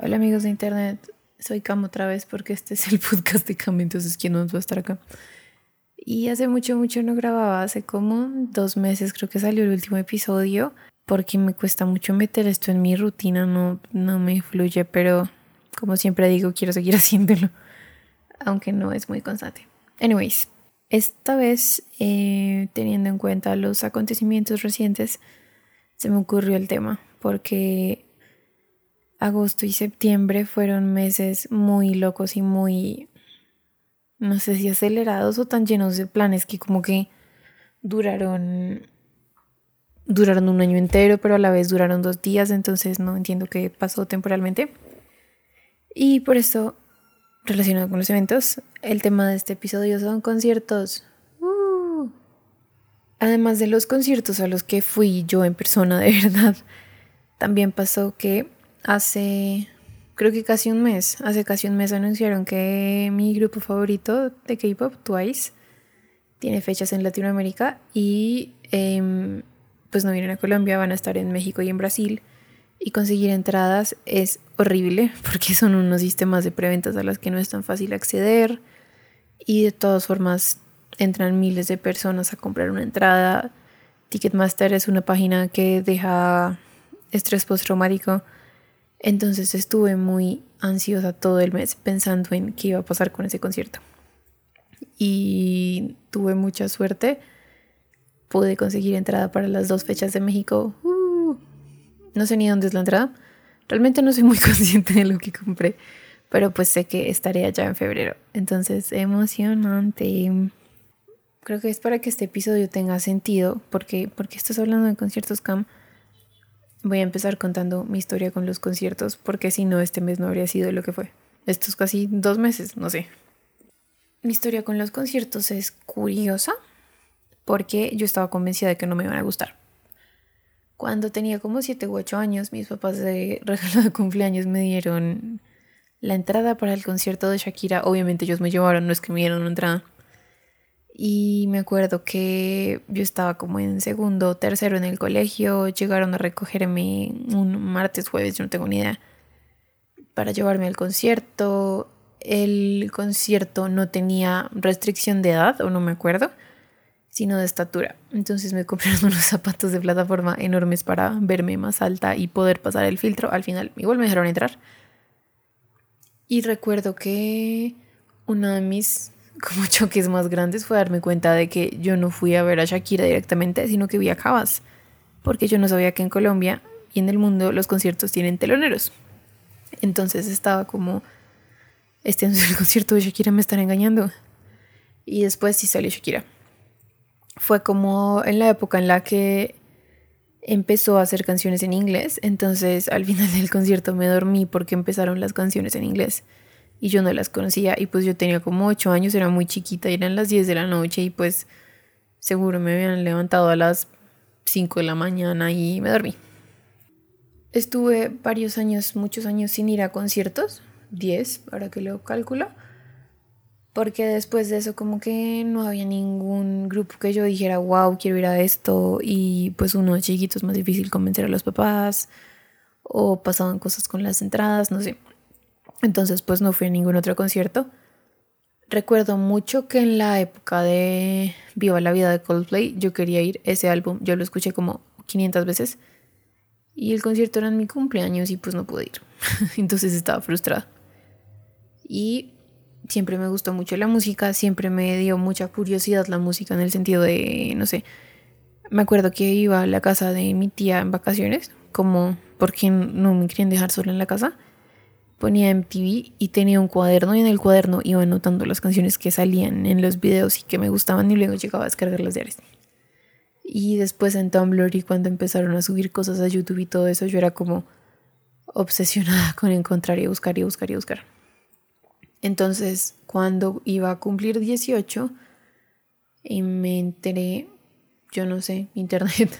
Hola amigos de internet, soy Cam otra vez porque este es el podcast de Cam, entonces quién nos va a estar acá. Y hace mucho, mucho no grababa, hace como dos meses creo que salió el último episodio porque me cuesta mucho meter esto en mi rutina, no, no me fluye, pero como siempre digo, quiero seguir haciéndolo, aunque no es muy constante. Anyways, esta vez, eh, teniendo en cuenta los acontecimientos recientes, se me ocurrió el tema, porque agosto y septiembre fueron meses muy locos y muy, no sé si acelerados o tan llenos de planes que como que duraron duraron un año entero, pero a la vez duraron dos días, entonces no entiendo qué pasó temporalmente. Y por eso, relacionado con los eventos, el tema de este episodio son conciertos. Uh. Además de los conciertos a los que fui yo en persona de verdad, también pasó que hace, creo que casi un mes, hace casi un mes anunciaron que mi grupo favorito de K-Pop, Twice, tiene fechas en Latinoamérica y em, pues no vienen a Colombia, van a estar en México y en Brasil. Y conseguir entradas es horrible porque son unos sistemas de preventas a los que no es tan fácil acceder. Y de todas formas entran miles de personas a comprar una entrada. Ticketmaster es una página que deja estrés postraumático. Entonces estuve muy ansiosa todo el mes pensando en qué iba a pasar con ese concierto. Y tuve mucha suerte pude conseguir entrada para las dos fechas de México. Uh, no sé ni dónde es la entrada. Realmente no soy muy consciente de lo que compré, pero pues sé que estaré allá en febrero. Entonces, emocionante. Creo que es para que este episodio tenga sentido, porque, porque estás hablando de conciertos CAM. Voy a empezar contando mi historia con los conciertos, porque si no, este mes no habría sido lo que fue. Estos casi dos meses, no sé. Mi historia con los conciertos es curiosa, porque yo estaba convencida de que no me iban a gustar. Cuando tenía como 7 u 8 años, mis papás de regalo de cumpleaños me dieron la entrada para el concierto de Shakira. Obviamente ellos me llevaron, no es que me dieron una entrada. Y me acuerdo que yo estaba como en segundo o tercero en el colegio. Llegaron a recogerme un martes, jueves, yo no tengo ni idea, para llevarme al concierto. El concierto no tenía restricción de edad, o no me acuerdo sino de estatura. Entonces me compraron unos zapatos de plataforma enormes para verme más alta y poder pasar el filtro. Al final igual me dejaron entrar. Y recuerdo que uno de mis choques más grandes fue darme cuenta de que yo no fui a ver a Shakira directamente, sino que vi a Cabas. Porque yo no sabía que en Colombia y en el mundo los conciertos tienen teloneros. Entonces estaba como, este no es el concierto de Shakira, me están engañando. Y después sí salió Shakira fue como en la época en la que empezó a hacer canciones en inglés, entonces al final del concierto me dormí porque empezaron las canciones en inglés y yo no las conocía. Y pues yo tenía como 8 años, era muy chiquita eran las 10 de la noche y pues seguro me habían levantado a las 5 de la mañana y me dormí. Estuve varios años, muchos años sin ir a conciertos, 10, ahora que lo calculo porque después de eso como que no había ningún grupo que yo dijera, wow, quiero ir a esto y pues uno de chiquito es más difícil convencer a los papás o pasaban cosas con las entradas, no sé. Entonces pues no fui a ningún otro concierto. Recuerdo mucho que en la época de Viva la vida de Coldplay yo quería ir ese álbum, yo lo escuché como 500 veces y el concierto era en mi cumpleaños y pues no pude ir. Entonces estaba frustrada. Y siempre me gustó mucho la música, siempre me dio mucha curiosidad la música en el sentido de, no sé, me acuerdo que iba a la casa de mi tía en vacaciones, como porque no me querían dejar sola en la casa, ponía MTV y tenía un cuaderno y en el cuaderno iba anotando las canciones que salían en los videos y que me gustaban y luego llegaba a descargarlas diarias. Y después en Tumblr y cuando empezaron a subir cosas a YouTube y todo eso, yo era como obsesionada con encontrar y buscar y buscar y buscar. Entonces, cuando iba a cumplir 18, y me enteré, yo no sé, internet,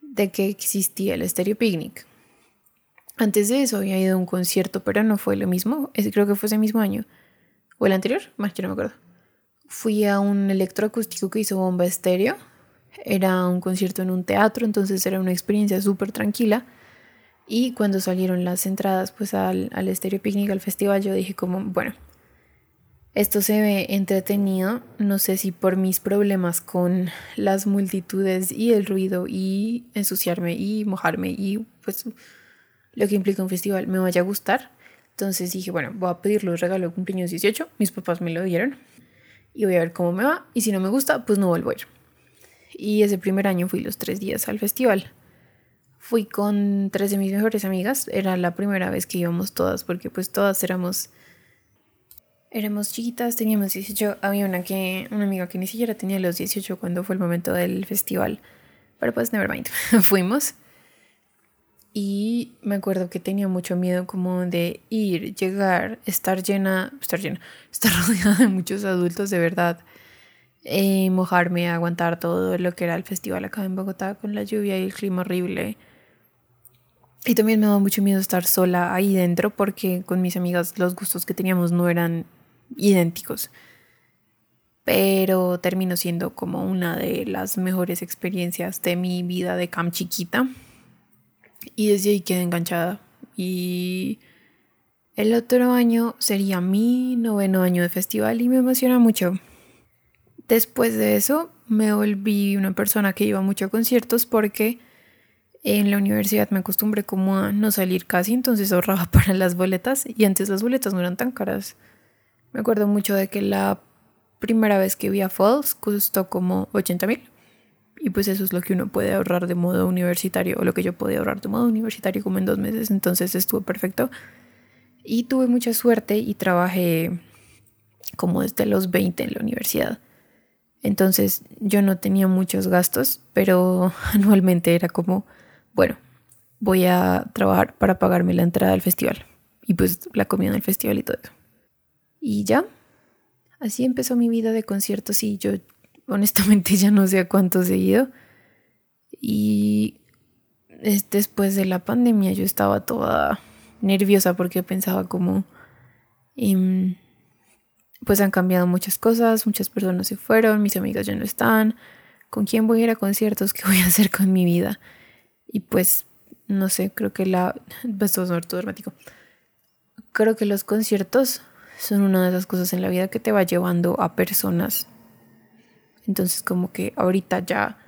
de que existía el Stereo Picnic. Antes de eso había ido a un concierto, pero no fue lo mismo. Creo que fue ese mismo año. ¿O el anterior? Más, yo no me acuerdo. Fui a un electroacústico que hizo Bomba Estéreo Era un concierto en un teatro, entonces era una experiencia súper tranquila. Y cuando salieron las entradas pues al, al Estéreo Picnic, al festival, yo dije como, bueno, esto se ve entretenido, no sé si por mis problemas con las multitudes y el ruido y ensuciarme y mojarme y pues lo que implica un festival me vaya a gustar. Entonces dije, bueno, voy a pedirle un regalo de cumpleaños 18, mis papás me lo dieron y voy a ver cómo me va y si no me gusta, pues no vuelvo a ir. Y ese primer año fui los tres días al festival. Fui con tres de mis mejores amigas, era la primera vez que íbamos todas porque pues todas éramos Éramos chiquitas, teníamos 18. Había una, que, una amiga que ni siquiera tenía los 18 cuando fue el momento del festival. Pero pues, never mind. Fuimos. Y me acuerdo que tenía mucho miedo como de ir, llegar, estar llena, estar llena, estar rodeada de muchos adultos de verdad. Eh, mojarme, aguantar todo lo que era el festival acá en Bogotá con la lluvia y el clima horrible. Y también me daba mucho miedo estar sola ahí dentro porque con mis amigas los gustos que teníamos no eran idénticos. Pero terminó siendo como una de las mejores experiencias de mi vida de cam chiquita. Y desde ahí quedé enganchada. Y el otro año sería mi noveno año de festival y me emociona mucho. Después de eso me volví una persona que iba mucho a conciertos porque en la universidad me acostumbré como a no salir casi, entonces ahorraba para las boletas y antes las boletas no eran tan caras. Me acuerdo mucho de que la primera vez que vi a Falls costó como 80 mil. Y pues eso es lo que uno puede ahorrar de modo universitario, o lo que yo podía ahorrar de modo universitario como en dos meses. Entonces estuvo perfecto. Y tuve mucha suerte y trabajé como desde los 20 en la universidad. Entonces yo no tenía muchos gastos, pero anualmente era como, bueno, voy a trabajar para pagarme la entrada al festival. Y pues la comida en el festival y todo eso. Y ya, así empezó mi vida de conciertos y yo honestamente ya no sé a cuántos he ido. Y después de la pandemia yo estaba toda nerviosa porque pensaba como, em, pues han cambiado muchas cosas, muchas personas se fueron, mis amigas ya no están, ¿con quién voy a ir a conciertos? ¿Qué voy a hacer con mi vida? Y pues, no sé, creo que la... Esto es dramático. Creo que los conciertos son una de esas cosas en la vida que te va llevando a personas. Entonces como que ahorita ya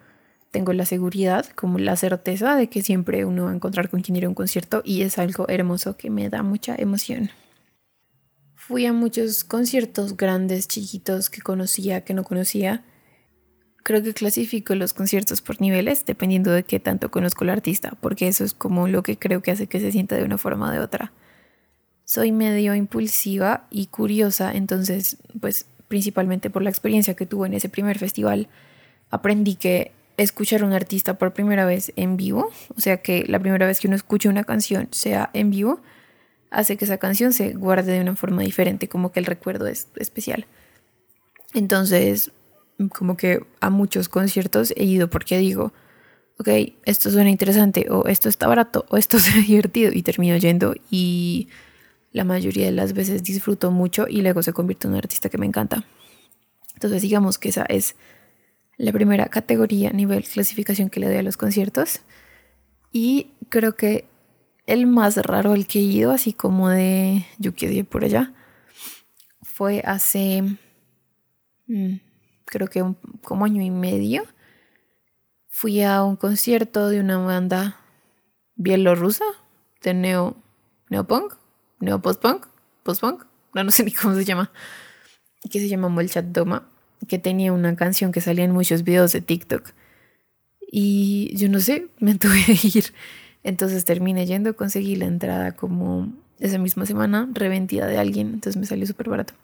tengo la seguridad, como la certeza de que siempre uno va a encontrar con quien ir a un concierto y es algo hermoso que me da mucha emoción. Fui a muchos conciertos grandes, chiquitos, que conocía, que no conocía. Creo que clasifico los conciertos por niveles, dependiendo de qué tanto conozco al artista, porque eso es como lo que creo que hace que se sienta de una forma o de otra soy medio impulsiva y curiosa, entonces pues principalmente por la experiencia que tuve en ese primer festival, aprendí que escuchar a un artista por primera vez en vivo, o sea que la primera vez que uno escucha una canción sea en vivo, hace que esa canción se guarde de una forma diferente, como que el recuerdo es especial. Entonces, como que a muchos conciertos he ido porque digo, ok, esto suena interesante, o esto está barato, o esto se divertido, y termino yendo y la mayoría de las veces disfruto mucho y luego se convierte en un artista que me encanta. Entonces digamos que esa es la primera categoría nivel clasificación que le doy a los conciertos. Y creo que el más raro el que he ido, así como de yo quedé por allá, fue hace mm, creo que un, como año y medio. Fui a un concierto de una banda bielorrusa de neo neopunk no post-punk, post-punk, no, no sé ni cómo se llama, que se llama Molchat Doma, que tenía una canción que salía en muchos videos de TikTok. Y yo no sé, me tuve que ir. Entonces terminé yendo, conseguí la entrada como esa misma semana, reventida de alguien, entonces me salió súper barato.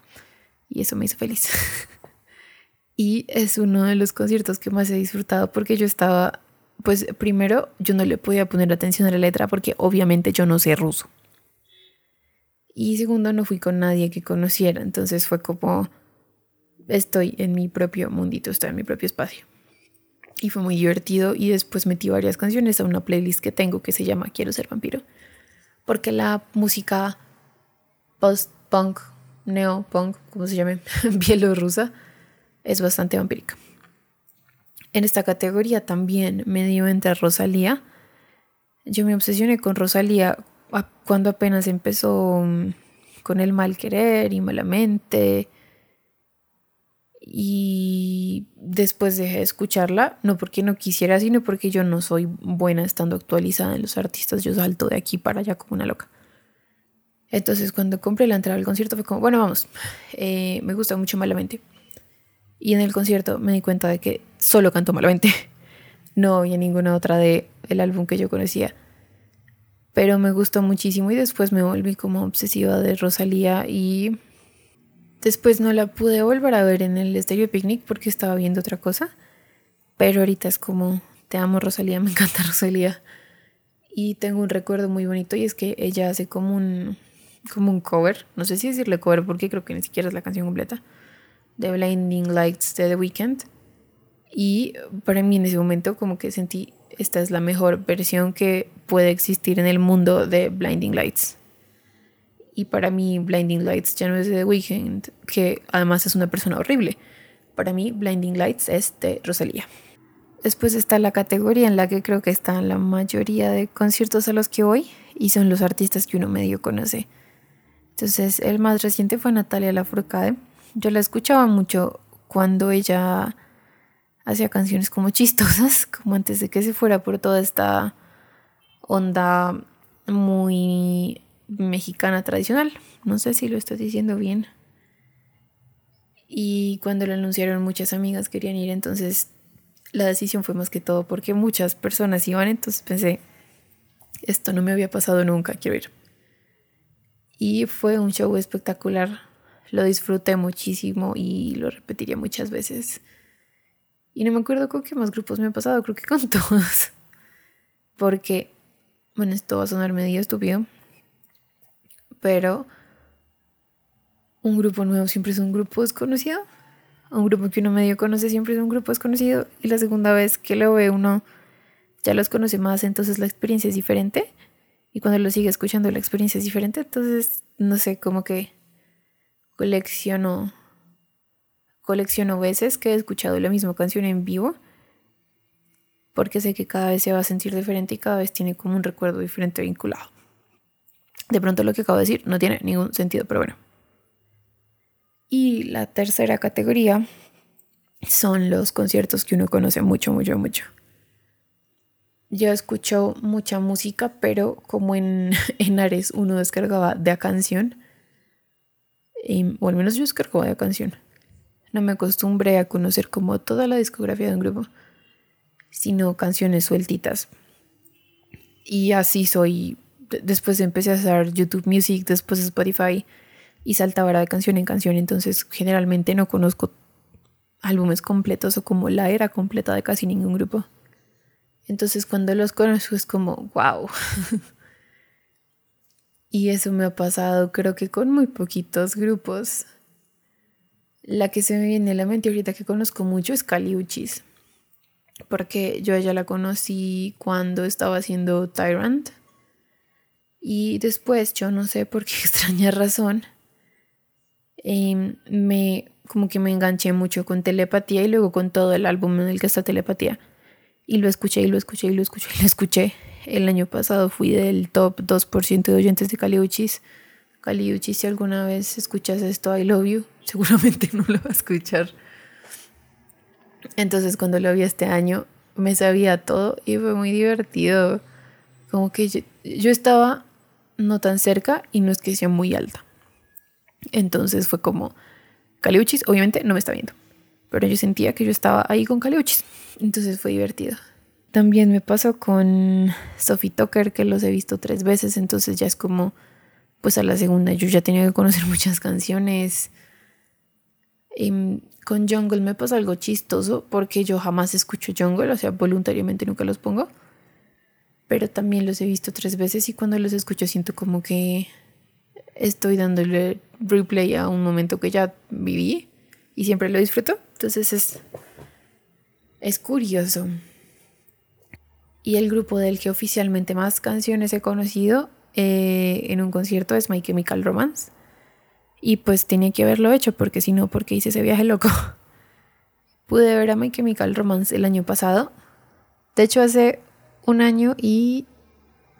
Y eso me hizo feliz. y es uno de los conciertos que más he disfrutado porque yo estaba, pues primero yo no le podía poner atención a la letra porque obviamente yo no sé ruso. Y segundo, no fui con nadie que conociera. Entonces fue como, estoy en mi propio mundito, estoy en mi propio espacio. Y fue muy divertido y después metí varias canciones a una playlist que tengo que se llama Quiero ser vampiro. Porque la música post-punk, neo-punk, como se llame, bielorrusa, es bastante vampírica. En esta categoría también me dio entre Rosalía. Yo me obsesioné con Rosalía cuando apenas empezó mm, con el mal querer y malamente. Y después dejé de escucharla, no porque no quisiera, sino porque yo no soy buena estando actualizada en los artistas. Yo salto de aquí para allá como una loca. Entonces cuando compré la entrada al concierto fue como, bueno, vamos, eh, me gusta mucho malamente. Y en el concierto me di cuenta de que solo canto malamente. No había ninguna otra de álbum que yo conocía pero me gustó muchísimo y después me volví como obsesiva de Rosalía y después no la pude volver a ver en el Stereo Picnic porque estaba viendo otra cosa, pero ahorita es como te amo Rosalía, me encanta Rosalía y tengo un recuerdo muy bonito y es que ella hace como un como un cover, no sé si decirle cover porque creo que ni siquiera es la canción completa de Blinding Lights de The Weeknd. Y para mí en ese momento como que sentí esta es la mejor versión que puede existir en el mundo de Blinding Lights. Y para mí Blinding Lights ya no es de The Weeknd, que además es una persona horrible. Para mí Blinding Lights es de Rosalía. Después está la categoría en la que creo que están la mayoría de conciertos a los que voy y son los artistas que uno medio conoce. Entonces el más reciente fue Natalia Lafourcade. Yo la escuchaba mucho cuando ella hacía canciones como chistosas, como antes de que se fuera por toda esta onda muy mexicana tradicional. No sé si lo estoy diciendo bien. Y cuando lo anunciaron muchas amigas querían ir, entonces la decisión fue más que todo porque muchas personas iban, entonces pensé, esto no me había pasado nunca, quiero ir. Y fue un show espectacular, lo disfruté muchísimo y lo repetiría muchas veces. Y no me acuerdo con qué más grupos me ha pasado, creo que con todos. Porque, bueno, esto va a sonar medio estúpido, pero un grupo nuevo siempre es un grupo desconocido. Un grupo que uno medio conoce siempre es un grupo desconocido. Y la segunda vez que lo ve uno ya los conoce más, entonces la experiencia es diferente. Y cuando lo sigue escuchando la experiencia es diferente. Entonces, no sé, como que colecciono colecciono veces que he escuchado la misma canción en vivo porque sé que cada vez se va a sentir diferente y cada vez tiene como un recuerdo diferente vinculado. De pronto lo que acabo de decir no tiene ningún sentido, pero bueno. Y la tercera categoría son los conciertos que uno conoce mucho, mucho, mucho. Yo escucho mucha música, pero como en, en Ares uno descargaba de a canción, o al menos yo descargaba de a canción no me acostumbré a conocer como toda la discografía de un grupo, sino canciones sueltitas. Y así soy. Después empecé a hacer YouTube Music, después Spotify y saltaba de canción en canción. Entonces generalmente no conozco álbumes completos o como la era completa de casi ningún grupo. Entonces cuando los conozco es como, wow. y eso me ha pasado creo que con muy poquitos grupos. La que se me viene a la mente ahorita que conozco mucho es Caliuchis, porque yo a ella la conocí cuando estaba haciendo Tyrant. Y después, yo no sé por qué extraña razón, em, me como que me enganché mucho con telepatía y luego con todo el álbum en el que está telepatía. Y lo escuché y lo escuché y lo escuché y lo escuché. El año pasado fui del top 2% de oyentes de Caliuchis. Caliuchis, si alguna vez escuchas esto, I love you seguramente no lo va a escuchar. Entonces cuando lo vi este año me sabía todo y fue muy divertido. Como que yo, estaba no tan cerca y no es que sea muy alta. Entonces fue como, Caliuchis obviamente no me está viendo, pero yo sentía que yo estaba ahí con Caliuchis. Entonces fue divertido. También me pasó con Sophie Tucker, que los he visto tres veces, entonces ya es como, pues a la segunda yo ya tenía que conocer muchas canciones. Con Jungle me pasa algo chistoso porque yo jamás escucho Jungle, o sea, voluntariamente nunca los pongo. Pero también los he visto tres veces y cuando los escucho siento como que estoy dándole replay a un momento que ya viví y siempre lo disfruto. Entonces es, es curioso. Y el grupo del que oficialmente más canciones he conocido eh, en un concierto es My Chemical Romance. Y pues tenía que haberlo hecho porque si no, porque hice ese viaje loco. Pude ver a My Chemical Romance el año pasado. De hecho, hace un año y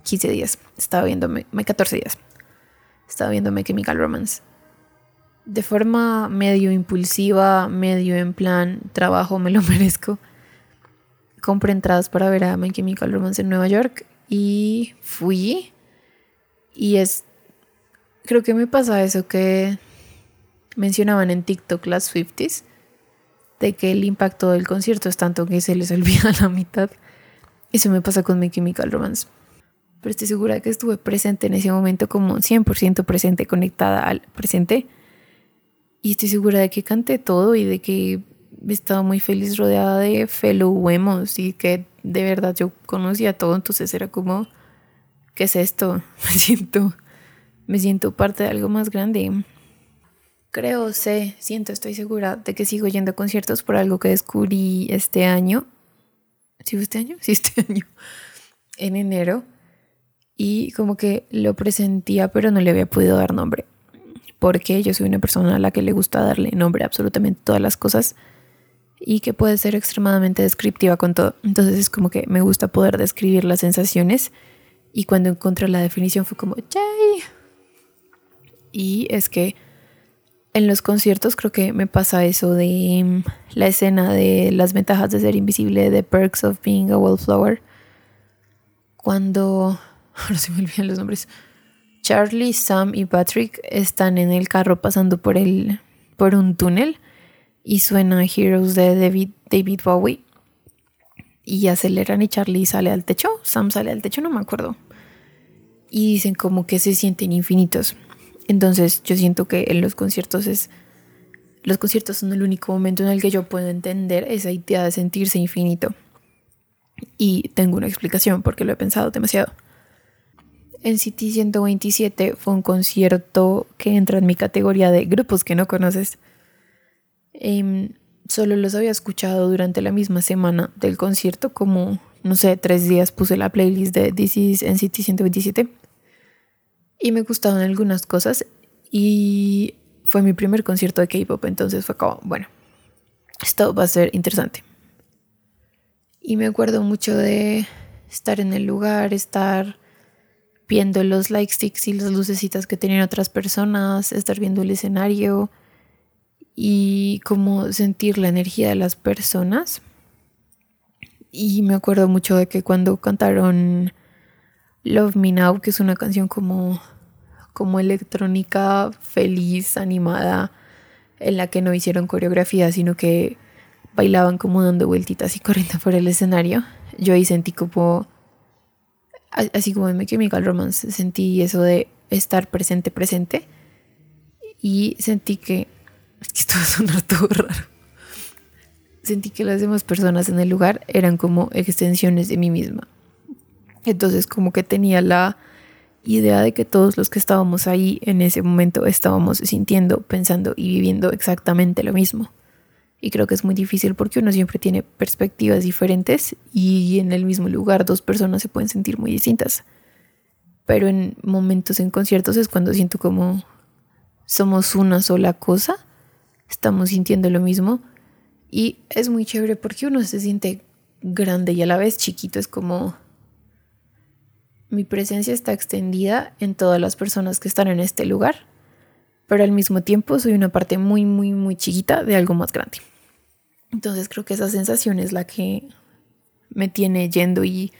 15 días. Estaba viéndome, 14 días. Estaba viendo My Chemical Romance. De forma medio impulsiva, medio en plan, trabajo, me lo merezco. Compré entradas para ver a My Chemical Romance en Nueva York y fui. Y es. Creo que me pasa eso que mencionaban en TikTok las Swifties. De que el impacto del concierto es tanto que se les olvida la mitad. Eso me pasa con My Chemical Romance. Pero estoy segura de que estuve presente en ese momento, como 100% presente, conectada al presente. Y estoy segura de que canté todo y de que estaba muy feliz rodeada de fellow emos y que de verdad yo conocía todo. Entonces era como, ¿qué es esto? Me siento, me siento parte de algo más grande. Creo, sé, siento, estoy segura de que sigo yendo a conciertos por algo que descubrí este año ¿sí fue este año? Sí, este año, en enero. Y como que lo presentía, pero no le había podido dar nombre. Porque yo soy una persona a la que le gusta darle nombre a absolutamente todas las cosas y que puede ser extremadamente descriptiva con todo. Entonces es como que me gusta poder describir las sensaciones y cuando encontré la definición fue como, ¡yay! Y es que en los conciertos creo que me pasa eso de mm, la escena de las ventajas de ser invisible, de Perks of Being a Wallflower. Cuando, ahora se me olvidan los nombres, Charlie, Sam y Patrick están en el carro pasando por, el, por un túnel y suena Heroes de David, David Bowie y aceleran y Charlie sale al techo, Sam sale al techo, no me acuerdo. Y dicen como que se sienten infinitos. Entonces yo siento que en los conciertos es... Los conciertos son el único momento en el que yo puedo entender esa idea de sentirse infinito. Y tengo una explicación porque lo he pensado demasiado. En City 127 fue un concierto que entra en mi categoría de grupos que no conoces. Em, solo los había escuchado durante la misma semana del concierto, como, no sé, tres días puse la playlist de This is City 127 y me gustaban algunas cosas y fue mi primer concierto de K-pop, entonces fue como, bueno, esto va a ser interesante. Y me acuerdo mucho de estar en el lugar, estar viendo los light sticks y las lucecitas que tenían otras personas, estar viendo el escenario y como sentir la energía de las personas. Y me acuerdo mucho de que cuando cantaron Love Me Now, que es una canción como, como electrónica, feliz, animada, en la que no hicieron coreografía, sino que bailaban como dando vueltitas y corriendo por el escenario. Yo ahí sentí como, así como en My Chemical Romance, sentí eso de estar presente, presente. Y sentí que, es que esto va a sonar todo raro. Sentí que las demás personas en el lugar eran como extensiones de mí misma. Entonces como que tenía la idea de que todos los que estábamos ahí en ese momento estábamos sintiendo, pensando y viviendo exactamente lo mismo. Y creo que es muy difícil porque uno siempre tiene perspectivas diferentes y en el mismo lugar dos personas se pueden sentir muy distintas. Pero en momentos en conciertos es cuando siento como somos una sola cosa, estamos sintiendo lo mismo y es muy chévere porque uno se siente grande y a la vez chiquito, es como mi presencia está extendida en todas las personas que están en este lugar, pero al mismo tiempo soy una parte muy, muy, muy chiquita de algo más grande. Entonces creo que esa sensación es la que me tiene yendo y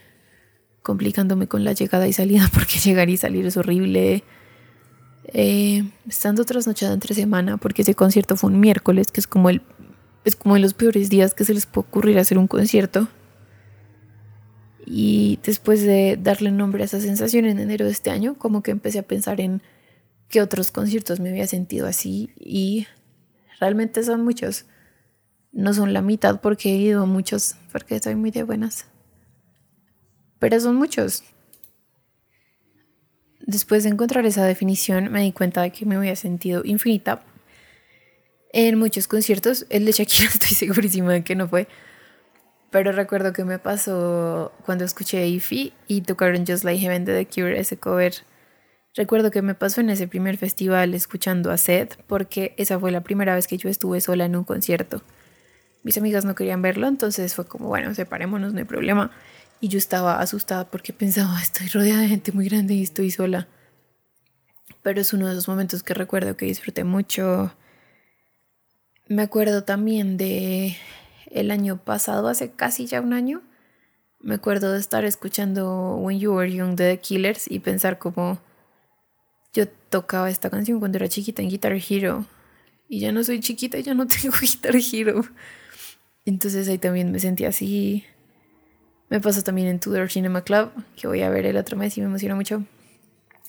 complicándome con la llegada y salida, porque llegar y salir es horrible. Eh, estando trasnochada entre semana, porque ese concierto fue un miércoles, que es como el es como de los peores días que se les puede ocurrir hacer un concierto. Y después de darle nombre a esa sensación en enero de este año, como que empecé a pensar en qué otros conciertos me había sentido así y realmente son muchos. No son la mitad porque he ido muchos, porque estoy muy de buenas. Pero son muchos. Después de encontrar esa definición me di cuenta de que me había sentido infinita en muchos conciertos. El de Shakira estoy segurísima de que no fue pero recuerdo que me pasó cuando escuché Ify y tocaron Just Like Heaven de The Cure, ese cover. Recuerdo que me pasó en ese primer festival escuchando a Seth, porque esa fue la primera vez que yo estuve sola en un concierto. Mis amigas no querían verlo, entonces fue como, bueno, separémonos, no hay problema. Y yo estaba asustada porque pensaba, estoy rodeada de gente muy grande y estoy sola. Pero es uno de esos momentos que recuerdo que disfruté mucho. Me acuerdo también de el año pasado, hace casi ya un año. Me acuerdo de estar escuchando When You Were Young de The Killers y pensar como yo tocaba esta canción cuando era chiquita en Guitar Hero y ya no soy chiquita y ya no tengo Guitar Hero. Entonces ahí también me sentí así. Me pasó también en Tudor Cinema Club, que voy a ver el otro mes y me emociona mucho.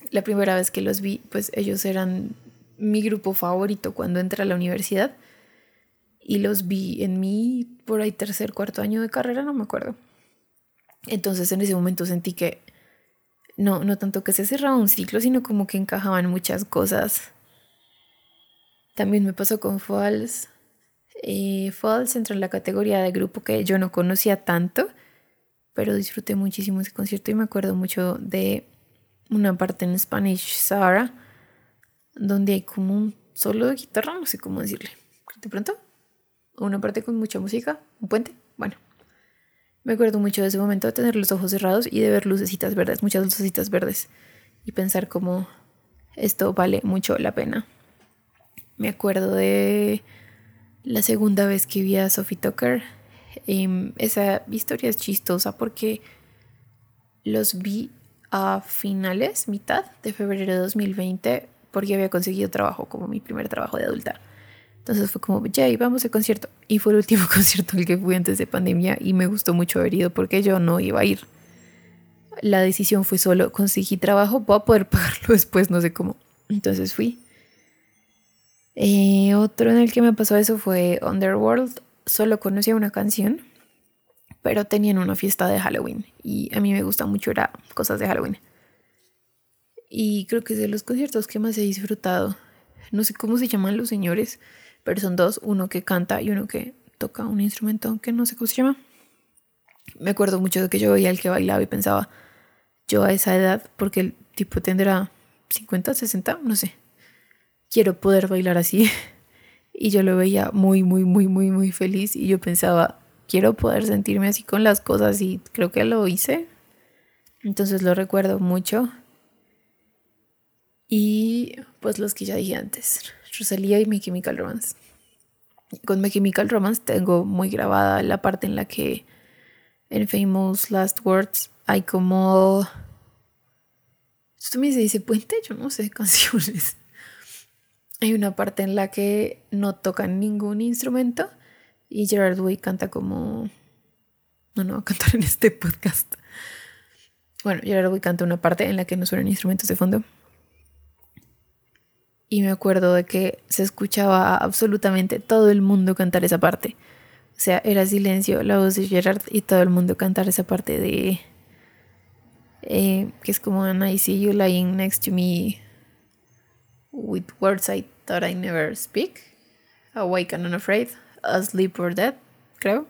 La primera vez que los vi, pues ellos eran mi grupo favorito cuando entré a la universidad. Y los vi en mi, por ahí, tercer, cuarto año de carrera, no me acuerdo. Entonces en ese momento sentí que no, no tanto que se cerraba un ciclo, sino como que encajaban muchas cosas. También me pasó con Falls. Eh, Falls entró en la categoría de grupo que yo no conocía tanto, pero disfruté muchísimo ese concierto y me acuerdo mucho de una parte en Spanish Sahara, donde hay como un solo de guitarra, no sé cómo decirle. De pronto, una parte con mucha música, un puente, bueno. Me acuerdo mucho de ese momento de tener los ojos cerrados y de ver lucecitas verdes, muchas lucecitas verdes, y pensar como esto vale mucho la pena. Me acuerdo de la segunda vez que vi a Sophie Tucker. Em, esa historia es chistosa porque los vi a finales, mitad de febrero de 2020, porque había conseguido trabajo como mi primer trabajo de adulta. Entonces fue como, ya, vamos al concierto. Y fue el último concierto al que fui antes de pandemia y me gustó mucho haber ido porque yo no iba a ir. La decisión fue solo, conseguí trabajo, voy a poder pagarlo después, no sé cómo. Entonces fui. Eh, otro en el que me pasó eso fue Underworld. Solo conocía una canción, pero tenían una fiesta de Halloween y a mí me gusta mucho, era cosas de Halloween. Y creo que es de los conciertos que más he disfrutado. No sé cómo se llaman los señores, pero son dos, uno que canta y uno que toca un instrumento que no sé cómo se llama. Me acuerdo mucho de que yo veía el que bailaba y pensaba, yo a esa edad, porque el tipo tendrá 50, 60, no sé, quiero poder bailar así. Y yo lo veía muy, muy, muy, muy, muy feliz y yo pensaba, quiero poder sentirme así con las cosas y creo que lo hice. Entonces lo recuerdo mucho. Y pues los que ya dije antes. Rosalía y My Chemical Romance. Con My Chemical Romance tengo muy grabada la parte en la que en Famous Last Words hay como... Esto me dice puente, yo no sé, canciones. Hay una parte en la que no tocan ningún instrumento y Gerard Way canta como... No, no va a cantar en este podcast. Bueno, Gerard Way canta una parte en la que no suenan instrumentos de fondo y me acuerdo de que se escuchaba absolutamente todo el mundo cantar esa parte. O sea, era silencio, la voz de Gerard y todo el mundo cantar esa parte de... Eh, que es como And I see you lying next to me with words I thought I never speak. Awake and unafraid. Asleep or dead, creo.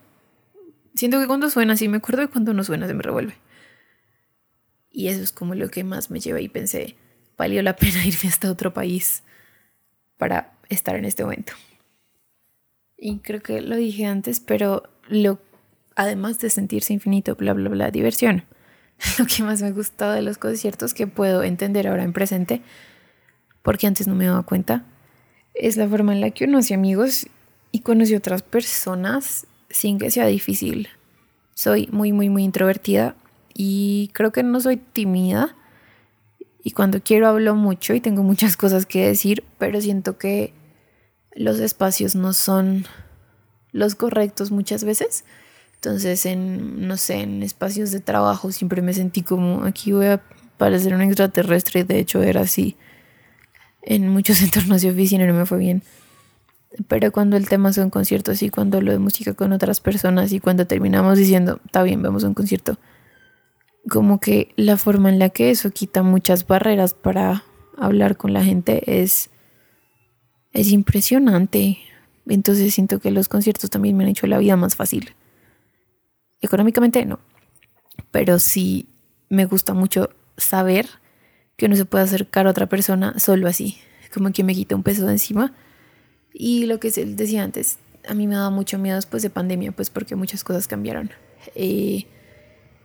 Siento que cuando suena así me acuerdo de cuando no suena se me revuelve. Y eso es como lo que más me lleva y pensé, valió la pena irme hasta otro país para estar en este momento. Y creo que lo dije antes, pero lo, además de sentirse infinito, bla, bla, bla, diversión. Lo que más me gustado de los conciertos que puedo entender ahora en presente, porque antes no me daba cuenta, es la forma en la que uno hace amigos y conoce otras personas sin que sea difícil. Soy muy, muy, muy introvertida y creo que no soy tímida, y cuando quiero hablo mucho y tengo muchas cosas que decir, pero siento que los espacios no son los correctos muchas veces. Entonces, en, no sé, en espacios de trabajo siempre me sentí como, aquí voy a parecer un extraterrestre, de hecho era así. En muchos entornos de oficina no me fue bien. Pero cuando el tema son conciertos y cuando lo de música con otras personas y cuando terminamos diciendo, está bien, vamos a un concierto, como que la forma en la que eso quita muchas barreras para hablar con la gente es, es impresionante. Entonces siento que los conciertos también me han hecho la vida más fácil. Económicamente no, pero sí me gusta mucho saber que uno se puede acercar a otra persona solo así, como que me quita un peso de encima. Y lo que decía antes, a mí me daba mucho miedo después de pandemia, pues porque muchas cosas cambiaron. Y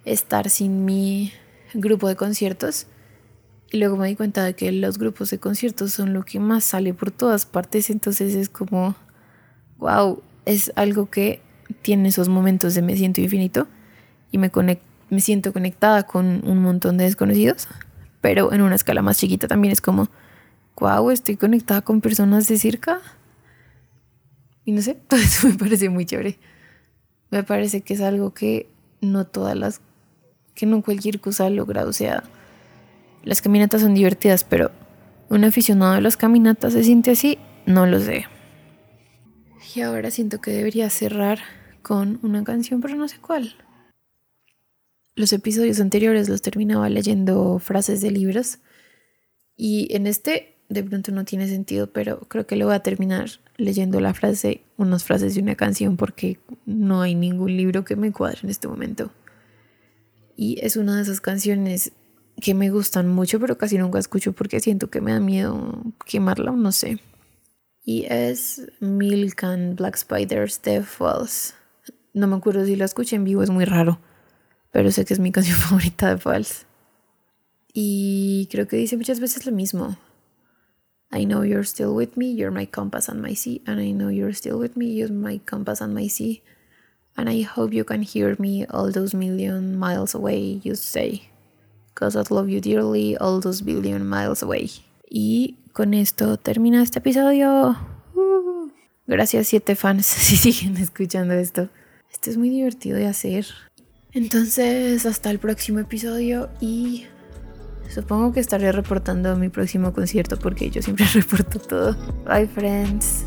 estar sin mi grupo de conciertos. Y luego me di cuenta de que los grupos de conciertos son lo que más sale por todas partes. Entonces es como, wow, es algo que tiene esos momentos de me siento infinito y me, me siento conectada con un montón de desconocidos. Pero en una escala más chiquita también es como, wow, estoy conectada con personas de cerca. Y no sé, todo eso me parece muy chévere. Me parece que es algo que no todas las, que no cualquier cosa logra. O sea, las caminatas son divertidas, pero un aficionado de las caminatas se siente así, no lo sé. Y ahora siento que debería cerrar con una canción, pero no sé cuál. Los episodios anteriores los terminaba leyendo frases de libros y en este de pronto no tiene sentido, pero creo que lo voy a terminar leyendo la frase, unas frases de una canción porque no hay ningún libro que me cuadre en este momento. Y es una de esas canciones que me gustan mucho, pero casi nunca escucho porque siento que me da miedo quemarla no sé. Y es Milk and Black Spiders The Falls. No me acuerdo si la escuché en vivo, es muy raro, pero sé que es mi canción favorita de Falls. Y creo que dice muchas veces lo mismo. I know you're still with me, you're my compass and my sea, and I know you're still with me, you're my compass and my sea. And I hope you can hear me all those million miles away, you say. Cause I love you dearly, all those billion miles away. Y con esto termina este episodio. Uh, gracias, siete fans, si siguen escuchando esto. Esto es muy divertido de hacer. Entonces, hasta el próximo episodio y Supongo que estaré reportando mi próximo concierto porque yo siempre reporto todo. Bye friends.